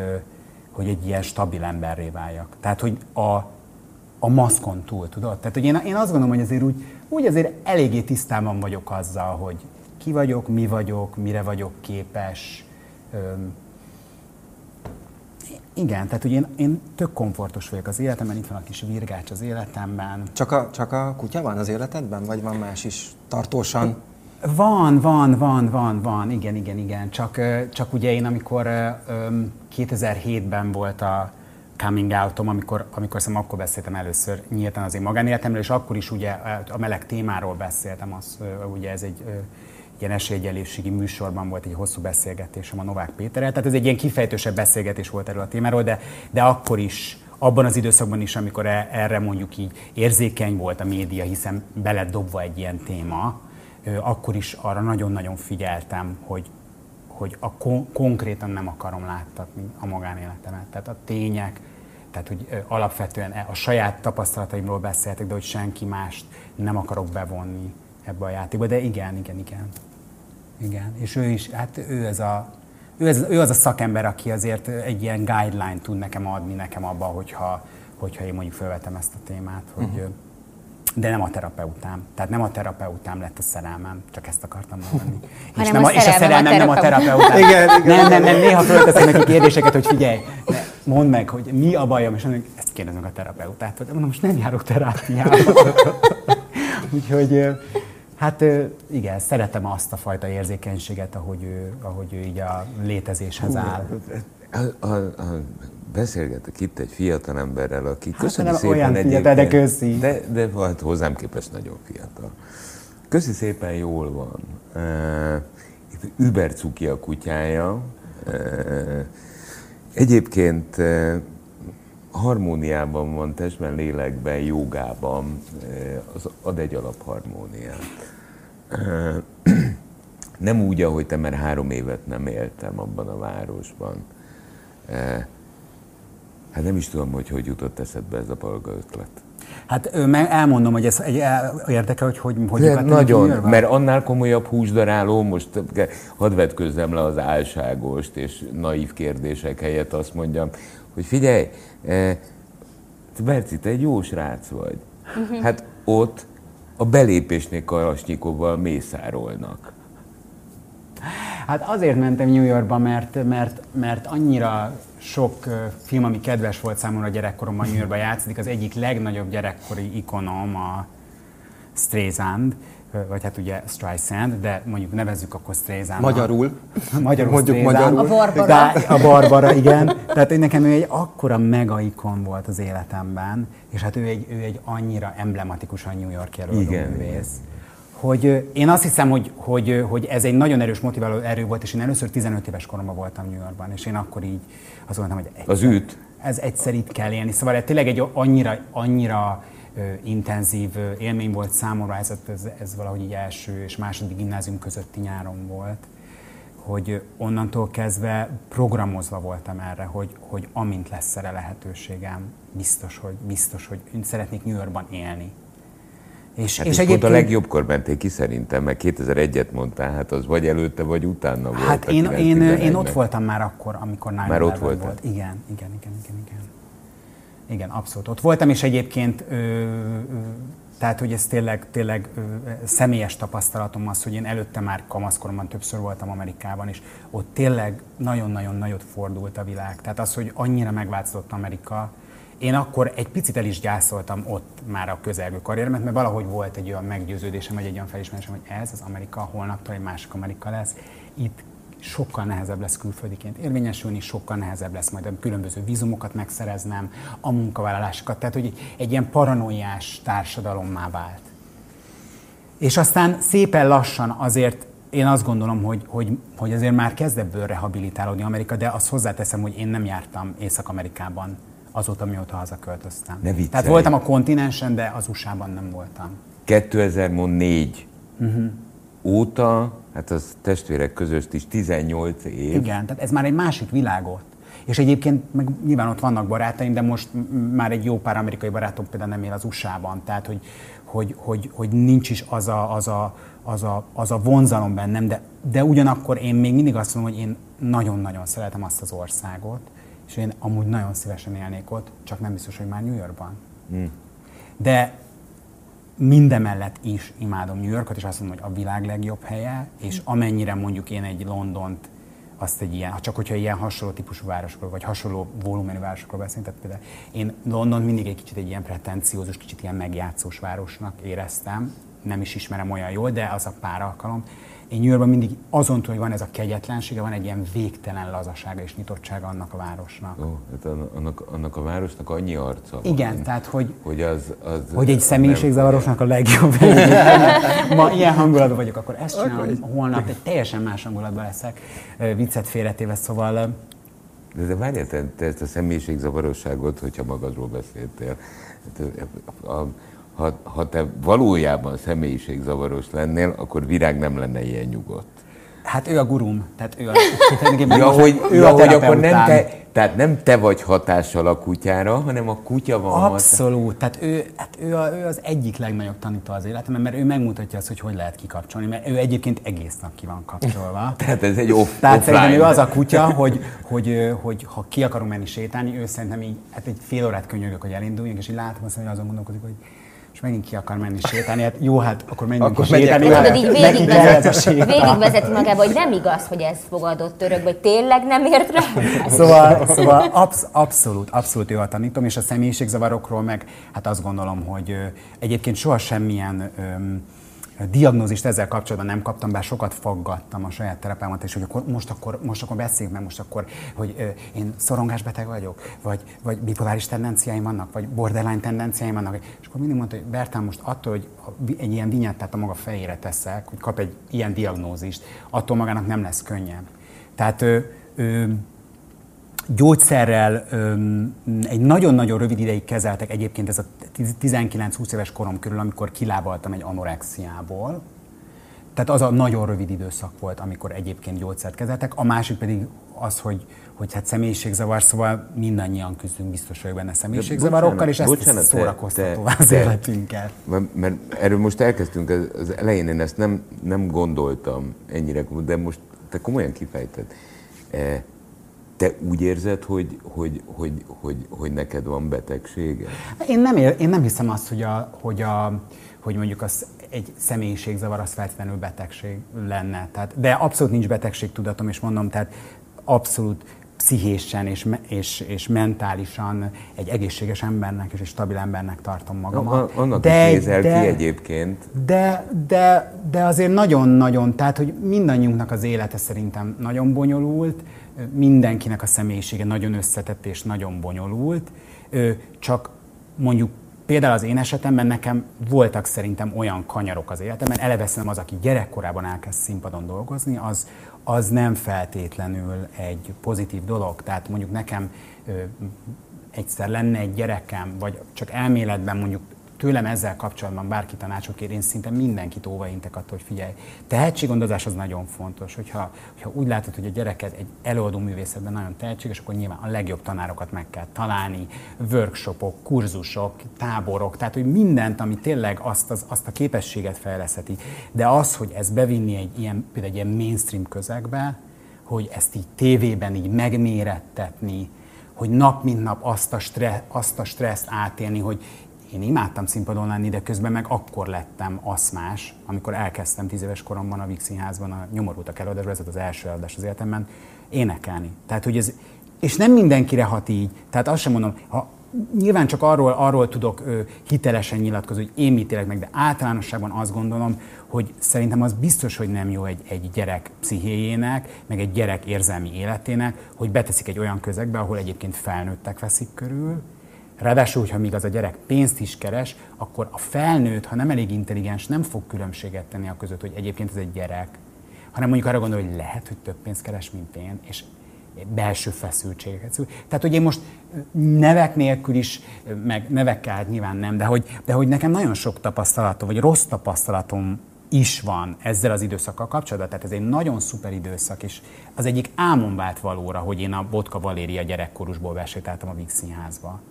hogy egy ilyen stabil emberré váljak. Tehát, hogy a, a maszkon túl, tudod? Tehát, hogy én, én azt gondolom, hogy azért úgy, úgy azért eléggé tisztában vagyok azzal, hogy ki vagyok, mi vagyok, mire vagyok képes. Öm, igen, tehát hogy én, én tök komfortos vagyok az életemben, itt van a kis virgács az életemben. Csak a, csak a kutya van az életedben, vagy van más is tartósan? Van, van, van, van, van, igen, igen, igen. Csak, csak ugye én, amikor 2007-ben volt a coming outom, amikor, amikor szem, akkor beszéltem először nyíltan az én magánéletemről, és akkor is ugye a meleg témáról beszéltem, az, ugye ez egy ilyen esélyegyenlőségi műsorban volt egy hosszú beszélgetésem a Novák Péterrel, tehát ez egy ilyen kifejtősebb beszélgetés volt erről a témáról, de, de akkor is abban az időszakban is, amikor e, erre mondjuk így érzékeny volt a média, hiszen beled dobva egy ilyen téma, akkor is arra nagyon-nagyon figyeltem, hogy, hogy a kon- konkrétan nem akarom láttatni a magánéletemet. Tehát a tények, tehát hogy alapvetően e, a saját tapasztalataimról beszéltek, de hogy senki mást nem akarok bevonni ebbe a játékba. De igen, igen, igen. Igen, és ő is, hát ő ez a, ő, ez, ő az a szakember, aki azért egy ilyen guideline tud nekem adni nekem abba, hogyha, hogyha én mondjuk felvetem ezt a témát, hogy uh-huh de nem a terapeutám. Tehát nem a terapeutám lett a szerelmem, csak ezt akartam mondani. és, nem a, a és a szerelmem a nem a terapeutám. igen, igen. Nem, nem, nem, néha fölteszek neki kérdéseket, hogy figyelj, mondd meg, hogy mi a bajom, és mondjuk, ezt kérdezem a terapeutát, hogy mondom, most nem járok terápiába. [laughs] Úgyhogy Hát igen, szeretem azt a fajta érzékenységet, ahogy ő, ahogy ő így a létezéshez áll. A, a, a, beszélgetek itt egy fiatal emberrel, aki hát köszöni nem szépen olyan fiatal, de köszi. De, de hát hozzám képest nagyon fiatal. Köszi szépen, jól van. Uh, itt Uber cuki a kutyája. Uh, egyébként uh, harmóniában van, testben, lélekben, jogában, az ad egy alapharmóniát. Nem úgy, ahogy te, mert három évet nem éltem abban a városban. Hát nem is tudom, hogy hogy jutott eszedbe ez a palga ötlet. Hát elmondom, hogy ez egy érdekel, hogy hogy, hogy De Nagyon, mert annál komolyabb húsdaráló, most hadd vetkőzzem le az álságost és naív kérdések helyett azt mondjam, hogy figyelj, eh, Berci, te egy jó srác vagy. Hát ott a belépésnél Kalasnyikovval mészárolnak. Hát azért mentem New Yorkba, mert, mert, mert annyira sok film, ami kedves volt számomra gyerekkoromban New Yorkba játszik. Az egyik legnagyobb gyerekkori ikonom a Streisand, vagy hát ugye Streisand, de mondjuk nevezzük akkor Streisand. Magyarul. [laughs] magyarul mondjuk magyarul. A Barbara. a Barbara, igen. Tehát nekem ő egy akkora mega ikon volt az életemben, és hát ő egy, ő egy annyira emblematikusan New York jelölő művész hogy én azt hiszem, hogy, hogy, hogy ez egy nagyon erős motiváló erő volt, és én először 15 éves koromban voltam New Yorkban, és én akkor így azt mondtam, hogy egyszer, az üt. ez egyszer itt kell élni. Szóval ez tényleg egy annyira, annyira intenzív élmény volt számomra, ez, ez, ez valahogy így első és második gimnázium közötti nyáron volt, hogy onnantól kezdve programozva voltam erre, hogy, hogy amint lesz erre lehetőségem, biztos, hogy, biztos, hogy szeretnék New Yorkban élni. És, hát és egyébként... pont a legjobbkor menték ki szerintem, mert 2001-et mondtál, hát az vagy előtte, vagy utána volt. Hát én, én, én ott voltam már akkor, amikor Már ott volt. volt. Igen, igen, igen, igen, igen. Igen, abszolút ott voltam, és egyébként ö, ö, tehát, hogy ez tényleg, tényleg ö, személyes tapasztalatom az, hogy én előtte már kamaszkoromban többször voltam Amerikában, és ott tényleg nagyon-nagyon nagyot fordult a világ. Tehát az, hogy annyira megváltozott Amerika, én akkor egy picit el is gyászoltam ott már a közelgő karrieremet, mert valahogy volt egy olyan meggyőződésem, vagy egy olyan felismerésem, hogy ez az Amerika, holnaptól egy másik Amerika lesz. Itt sokkal nehezebb lesz külföldiként érvényesülni, sokkal nehezebb lesz majd a különböző vízumokat megszereznem, a munkavállalásokat, tehát hogy egy ilyen paranoiás társadalommá vált. És aztán szépen lassan azért én azt gondolom, hogy, hogy, hogy azért már kezd ebből rehabilitálódni Amerika, de azt hozzáteszem, hogy én nem jártam Észak-Amerikában azóta, mióta hazaköltöztem. Ne viccelj. Tehát voltam a kontinensen, de az USA-ban nem voltam. 2004 uh-huh. óta, hát az testvérek között is 18 év. Igen, tehát ez már egy másik világot. És egyébként meg nyilván ott vannak barátaim, de most már egy jó pár amerikai barátom például nem él az USA-ban, tehát hogy, hogy, hogy, hogy nincs is az a, az a, az a, az a vonzalom bennem, de, de ugyanakkor én még mindig azt mondom, hogy én nagyon-nagyon szeretem azt az országot, és én amúgy nagyon szívesen élnék ott, csak nem biztos, hogy már New Yorkban. Mm. De mindemellett is imádom New Yorkot, és azt mondom, hogy a világ legjobb helye, és amennyire mondjuk én egy Londont, azt egy ilyen, csak hogyha ilyen hasonló típusú városokról, vagy hasonló volumenű városokról beszélünk, tehát például én London mindig egy kicsit egy ilyen pretenciózus, kicsit ilyen megjátszós városnak éreztem, nem is ismerem olyan jól, de az a pár alkalom. Én New Yorkban mindig azon túl, hogy van ez a kegyetlensége, van egy ilyen végtelen lazasága és nyitottsága annak a városnak. Ó, hát annak, annak a városnak annyi arca Igen, van, tehát hogy, hogy, az, az hogy egy személyiségzavarosnak a legjobb. [laughs] Ma ilyen hangulatban vagyok, akkor ezt csinálom, holnap egy teljesen más hangulatban leszek, viccet félretéve, szóval de, de várjál, te, te ezt a személyiségzavarosságot, hogyha magadról beszéltél, hát, a, a, ha, ha te valójában személyiségzavaros lennél, akkor Virág nem lenne ilyen nyugodt. Hát ő a gurum, tehát ő a, ja, hogy, ő ja, a hogy akkor nem te, tehát nem te vagy hatással a kutyára, hanem a kutya van Abszolút, hatás. tehát ő, hát ő, a, ő az egyik legnagyobb tanító az életemben, mert ő megmutatja azt, hogy hogy lehet kikapcsolni, mert ő egyébként egész nap ki van kapcsolva. [laughs] tehát ez egy off, Tehát offline. szerintem ő az a kutya, hogy, hogy, hogy, hogy ha ki akarunk menni sétálni, ő szerintem így, hát egy fél órát könyörgök, hogy elinduljunk, és így látom azt, hogy azon gondolkodik, hogy megint ki akar menni sétálni, hát jó, hát akkor menjünk akkor sétálni. Tudod, így végigvezeti, végigvezeti magába, hogy nem igaz, hogy ez fogadott örök, vagy tényleg nem ért rá? Szóval, szóval absz, abszolút, abszolút jó a tanítom, és a személyiségzavarokról meg, hát azt gondolom, hogy egyébként soha semmilyen öm, diagnózist ezzel kapcsolatban nem kaptam, bár sokat faggattam a saját terapeumat, és hogy akkor most akkor, most akkor beszéljünk meg, most akkor, hogy ö, én szorongásbeteg vagyok, vagy, vagy bipoláris tendenciáim vannak, vagy borderline tendenciáim vannak. És akkor mindig mondta, hogy Bertán most attól, hogy egy ilyen vinyettát a maga fejére teszek, hogy kap egy ilyen diagnózist, attól magának nem lesz könnyebb. Tehát ö, ö, gyógyszerrel öm, egy nagyon-nagyon rövid ideig kezeltek egyébként ez a 19-20 éves korom körül, amikor kilábaltam egy anorexiából. Tehát az a nagyon rövid időszak volt, amikor egyébként gyógyszert kezeltek. A másik pedig az, hogy, hogy hát személyiségzavar, szóval mindannyian küzdünk biztos vagyok benne személyiségzavarokkal, és ezt bocsánat, szórakoztató az életünket. Mert, mert erről most elkezdtünk, az elején én ezt nem, nem gondoltam ennyire, de most te komolyan kifejted. E, te úgy érzed, hogy, hogy, hogy, hogy, hogy neked van betegsége? Én nem, ér, én nem hiszem azt, hogy, a, hogy, a, hogy mondjuk az egy személyiségzavar az feltétlenül betegség lenne. Tehát, de abszolút nincs betegségtudatom, és mondom, tehát abszolút pszichésen és, és, és mentálisan egy egészséges embernek és egy stabil embernek tartom magamat. Annak de, is nézel de, ki egyébként. De, de, de azért nagyon-nagyon, tehát hogy mindannyiunknak az élete szerintem nagyon bonyolult, mindenkinek a személyisége nagyon összetett és nagyon bonyolult, csak mondjuk például az én esetemben nekem voltak szerintem olyan kanyarok az életemben, eleve az, aki gyerekkorában elkezd színpadon dolgozni, az, az nem feltétlenül egy pozitív dolog. Tehát mondjuk nekem ö, egyszer lenne egy gyerekem, vagy csak elméletben mondjuk tőlem ezzel kapcsolatban bárki tanácsot kér, én szinte mindenkit óvaintek attól, hogy figyelj, tehetséggondozás az nagyon fontos, hogyha, hogyha úgy látod, hogy a gyereked egy előadó művészetben nagyon tehetséges, akkor nyilván a legjobb tanárokat meg kell találni, workshopok, kurzusok, táborok, tehát hogy mindent, ami tényleg azt, az, azt a képességet fejlesztheti. De az, hogy ez bevinni egy ilyen, például egy ilyen mainstream közegbe, hogy ezt így tévében így megmérettetni, hogy nap mint nap azt a, stressz, azt a stresszt átélni, hogy én imádtam színpadon lenni, de közben meg akkor lettem aszmás, amikor elkezdtem tíz éves koromban a Színházban a nyomorultak előadásban, ez az első előadás az életemben, énekelni. Tehát, hogy ez, és nem mindenkire hat így. Tehát azt sem mondom, ha nyilván csak arról, arról tudok ö, hitelesen nyilatkozni, hogy én mit élek meg, de általánosságban azt gondolom, hogy szerintem az biztos, hogy nem jó egy, egy gyerek pszichéjének, meg egy gyerek érzelmi életének, hogy beteszik egy olyan közegbe, ahol egyébként felnőttek veszik körül, Ráadásul, hogyha még az a gyerek pénzt is keres, akkor a felnőtt, ha nem elég intelligens, nem fog különbséget tenni a között, hogy egyébként ez egy gyerek, hanem mondjuk arra gondol, hogy lehet, hogy több pénzt keres, mint én, és belső feszültségeket szül. Tehát, hogy én most nevek nélkül is, meg nevekkel hát nyilván nem, de hogy, de hogy nekem nagyon sok tapasztalatom, vagy rossz tapasztalatom is van ezzel az időszakkal kapcsolatban, tehát ez egy nagyon szuper időszak, és az egyik álmom vált valóra, hogy én a Botka Valéria gyerekkorusból vesétáltam a Víg Színházba.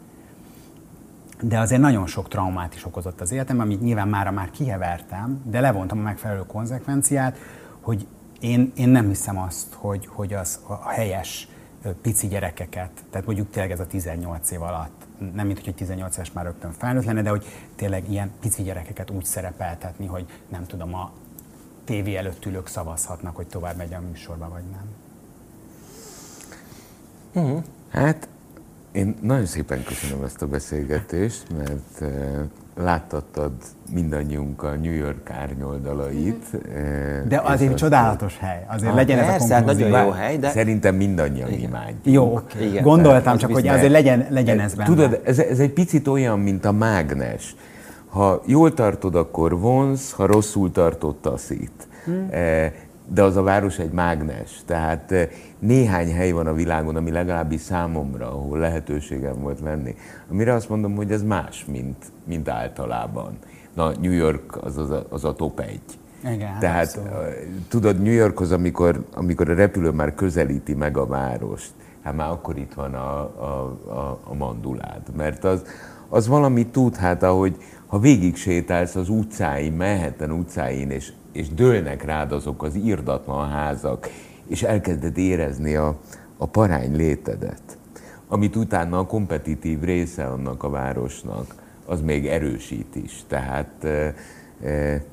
De azért nagyon sok traumát is okozott az életem, amit nyilván mára már kihevertem, de levontam a megfelelő konzekvenciát, hogy én, én nem hiszem azt, hogy, hogy az a helyes pici gyerekeket, tehát mondjuk tényleg ez a 18 év alatt, nem mint hogy 18 éves már rögtön felnőtt lenne, de hogy tényleg ilyen pici gyerekeket úgy szerepeltetni, hogy nem tudom, a tévé előtt ülők szavazhatnak, hogy tovább megy a műsorba, vagy nem. Uh-huh. Hát én nagyon szépen köszönöm ezt a beszélgetést, mert láttattad mindannyiunk a New York árnyoldalait. Eh, de az egy csodálatos hely. Azért ah, legyen persze, ez a konklúzió. nagyon jó hely, de... Szerintem mindannyian Igen. imádjuk. Jó, Igen, gondoltam csak, hogy azért legyen, legyen ez benne. Tudod, ez, ez egy picit olyan, mint a mágnes. Ha jól tartod, akkor vonz, ha rosszul tartod, taszít. Hmm de az a város egy mágnes. Tehát eh, néhány hely van a világon, ami legalábbis számomra, ahol lehetőségem volt lenni, amire azt mondom, hogy ez más, mint, mint általában. Na, New York az, az, a, az a top egy. Igen, Tehát. Eh, tudod, New Yorkhoz, amikor, amikor a repülő már közelíti meg a várost, hát már akkor itt van a, a, a, a mandulád. Mert az, az valami tud, hát ahogy ha végig sétálsz az utcáin, Manhattan utcáin, és és dőlnek rád azok az írdatlan házak, és elkezded érezni a, a parány létedet, amit utána a kompetitív része annak a városnak, az még erősít is. Tehát e, e,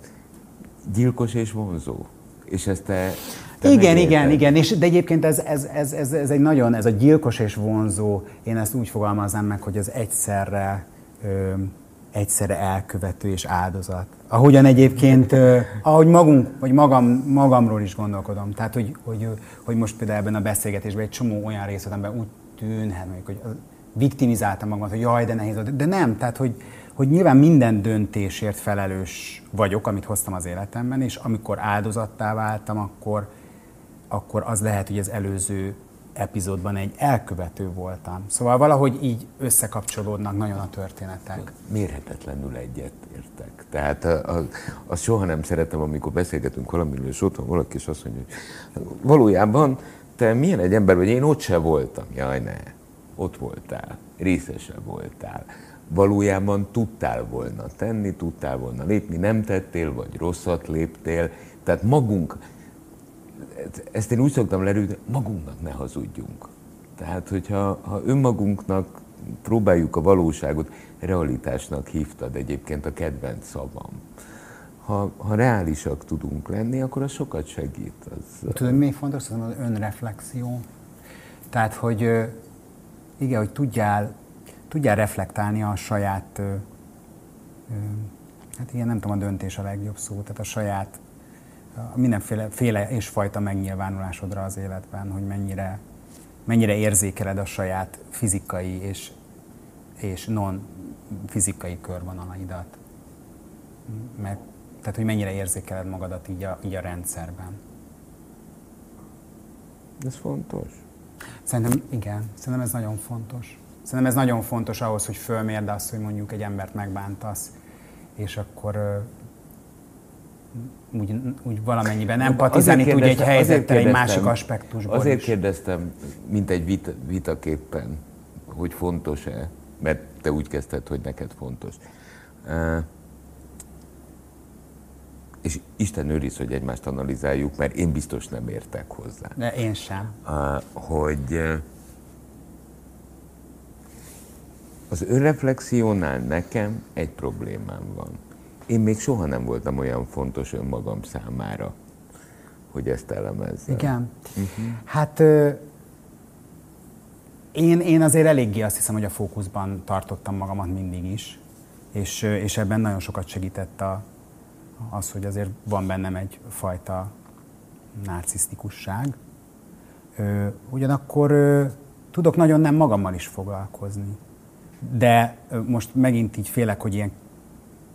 gyilkos és vonzó. És ezt te, te igen, igen, igen, és de egyébként ez, ez, ez, ez, ez egy nagyon, ez a gyilkos és vonzó, én ezt úgy fogalmaznám meg, hogy az egyszerre ö, egyszerre elkövető és áldozat. Ahogyan egyébként, ahogy magunk, vagy magam, magamról is gondolkodom. Tehát, hogy, hogy, hogy most például ebben a beszélgetésben egy csomó olyan rész volt, amiben úgy tűnhet, hogy viktimizáltam magamat, hogy jaj, de nehéz. De nem, tehát, hogy, hogy nyilván minden döntésért felelős vagyok, amit hoztam az életemben, és amikor áldozattá váltam, akkor, akkor az lehet, hogy az előző epizódban egy elkövető voltam. Szóval valahogy így összekapcsolódnak nagyon a történetek. Mérhetetlenül egyet értek. Tehát azt soha nem szeretem, amikor beszélgetünk valamiről, és ott van valaki, és azt mondja, hogy valójában te milyen egy ember vagy, én ott se voltam. Jaj, ne, ott voltál, részese voltál. Valójában tudtál volna tenni, tudtál volna lépni, nem tettél, vagy rosszat léptél. Tehát magunk, ezt én úgy szoktam lerülni, magunknak ne hazudjunk. Tehát, hogyha ha önmagunknak próbáljuk a valóságot, realitásnak hívtad egyébként a kedvenc szavam. Ha, ha reálisak tudunk lenni, akkor az sokat segít. Az... Tudod, mi fontos? Az önreflexió. Tehát, hogy igen, hogy tudjál, tudjál reflektálni a saját, hát igen, nem tudom, a döntés a legjobb szó, tehát a saját mindenféle féle és fajta megnyilvánulásodra az életben, hogy mennyire, mennyire érzékeled a saját fizikai és, és non-fizikai körvonalaidat. Meg, tehát, hogy mennyire érzékeled magadat így a, így a rendszerben. Ez fontos. Szerintem igen, szerintem ez nagyon fontos. Szerintem ez nagyon fontos ahhoz, hogy fölmérd azt, hogy mondjuk egy embert megbántasz, és akkor úgy, úgy valamennyiben empatizálni tudja egy helyzettel egy másik aspektusból Azért is. kérdeztem, mint egy vita, vitaképpen, hogy fontos-e, mert te úgy kezdted, hogy neked fontos. Uh, és Isten őriz, hogy egymást analizáljuk, mert én biztos nem értek hozzá. De én sem. Uh, hogy az önreflexiónál nekem egy problémám van én még soha nem voltam olyan fontos önmagam számára, hogy ezt elemezzem. Igen. Uh-huh. Hát én, én azért eléggé azt hiszem, hogy a fókuszban tartottam magamat mindig is, és, és ebben nagyon sokat segített a, az, hogy azért van bennem egy fajta narcisztikusság. Ö, ugyanakkor ö, tudok nagyon nem magammal is foglalkozni. De ö, most megint így félek, hogy ilyen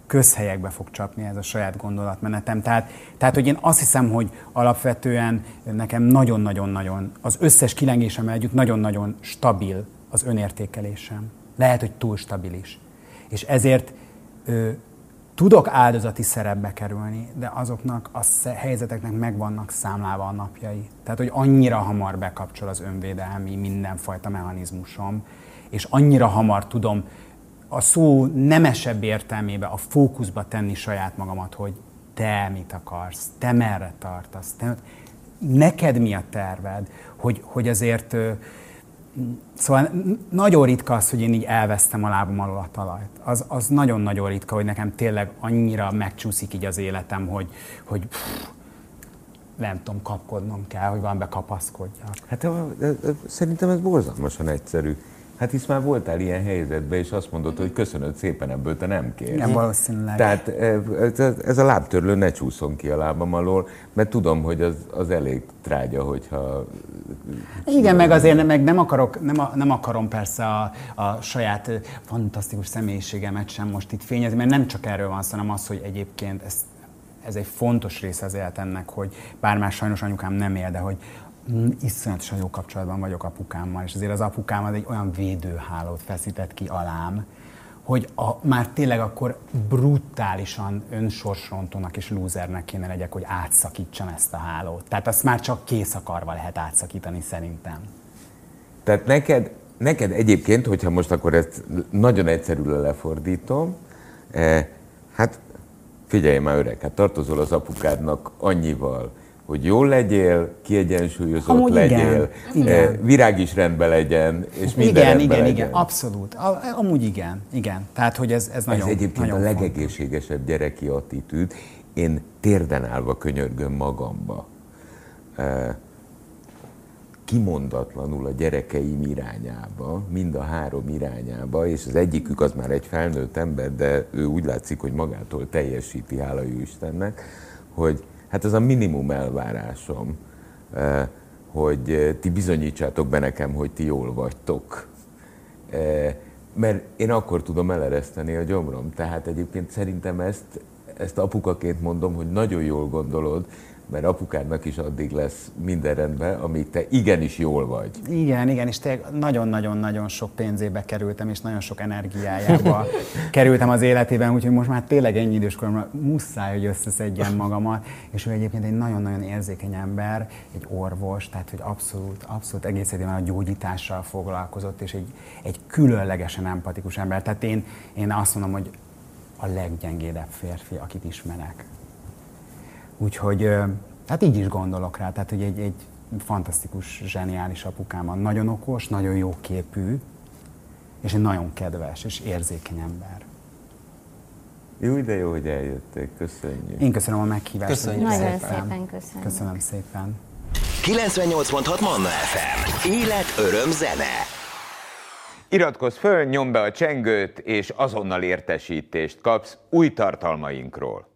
közhelyekbe fog csapni ez a saját gondolatmenetem. Tehát, tehát, hogy én azt hiszem, hogy alapvetően nekem nagyon-nagyon-nagyon, az összes kilengésem együtt nagyon-nagyon stabil az önértékelésem. Lehet, hogy túl stabil is. És ezért ö, tudok áldozati szerepbe kerülni, de azoknak a helyzeteknek megvannak számlálva a napjai. Tehát, hogy annyira hamar bekapcsol az önvédelmi mindenfajta mechanizmusom, és annyira hamar tudom a szó nemesebb értelmébe a fókuszba tenni saját magamat, hogy te mit akarsz, te merre tartasz, te, neked mi a terved, hogy, hogy azért Szóval nagyon ritka az, hogy én így elvesztem a lábam alól a talajt. Az, az nagyon-nagyon ritka, hogy nekem tényleg annyira megcsúszik így az életem, hogy, hogy pff, nem tudom, kapkodnom kell, hogy van bekapaszkodjak. Hát szerintem ez borzalmasan egyszerű. Hát hisz már voltál ilyen helyzetben, és azt mondod, hogy köszönöd szépen, ebből te nem kérsz. Nem valószínűleg. Tehát ez a lábtörlő ne csúszom ki a lábam alól, mert tudom, hogy az, az elég trágya, hogyha... Igen, meg azért meg nem, akarok, nem, a, nem akarom persze a, a saját fantasztikus személyiségemet sem most itt fényezni, mert nem csak erről van szó, hanem az, hogy egyébként ez, ez egy fontos része az életemnek, hogy bár már sajnos anyukám nem él, de hogy iszonyatosan jó kapcsolatban vagyok apukámmal, és azért az apukám az egy olyan védőhálót feszített ki alám, hogy a, már tényleg akkor brutálisan önsorsrontónak és lúzernek kéne legyek, hogy átszakítsam ezt a hálót. Tehát azt már csak kész akarva lehet átszakítani szerintem. Tehát neked, neked egyébként, hogyha most akkor ezt nagyon egyszerűen lefordítom, eh, hát figyelj már öreg, hát tartozol az apukádnak annyival, hogy jól legyél, kiegyensúlyozott Amúgy legyél, igen, igen. Eh, virág is rendben legyen, és minden Igen, igen, legyen. igen, abszolút. Amúgy igen, igen. Tehát, hogy ez, ez nagyon Ez egyébként nagyon a legegészségesebb fontos. gyereki attitűd. Én térden állva könyörgöm magamba. Eh, kimondatlanul a gyerekeim irányába, mind a három irányába, és az egyikük az már egy felnőtt ember, de ő úgy látszik, hogy magától teljesíti, hála jó Istennek, hogy Hát ez a minimum elvárásom, eh, hogy eh, ti bizonyítsátok be nekem, hogy ti jól vagytok. Eh, mert én akkor tudom elereszteni a gyomrom. Tehát egyébként szerintem ezt, ezt apukaként mondom, hogy nagyon jól gondolod, mert apukádnak is addig lesz minden rendben, amíg te igenis jól vagy. Igen, igen, és tényleg nagyon-nagyon-nagyon sok pénzébe kerültem, és nagyon sok energiájába [laughs] kerültem az életében, úgyhogy most már tényleg ennyi időskoromra muszáj, hogy összeszedjem [laughs] magamat, és ő egyébként egy nagyon-nagyon érzékeny ember, egy orvos, tehát hogy abszolút, abszolút egész egyébként a gyógyítással foglalkozott, és egy, egy különlegesen empatikus ember. Tehát én, én azt mondom, hogy a leggyengédebb férfi, akit ismerek. Úgyhogy hát így is gondolok rá, tehát hogy egy, egy fantasztikus, zseniális apukám van. Nagyon okos, nagyon jó képű, és egy nagyon kedves és érzékeny ember. Jó, de jó, hogy eljötték. Köszönjük. Én köszönöm a meghívást. Köszönjük Nagyon szépen. szépen köszönöm. Köszönöm szépen. 98.6 Manna FM. Élet, öröm, zene. Iratkozz föl, nyomd be a csengőt, és azonnal értesítést kapsz új tartalmainkról.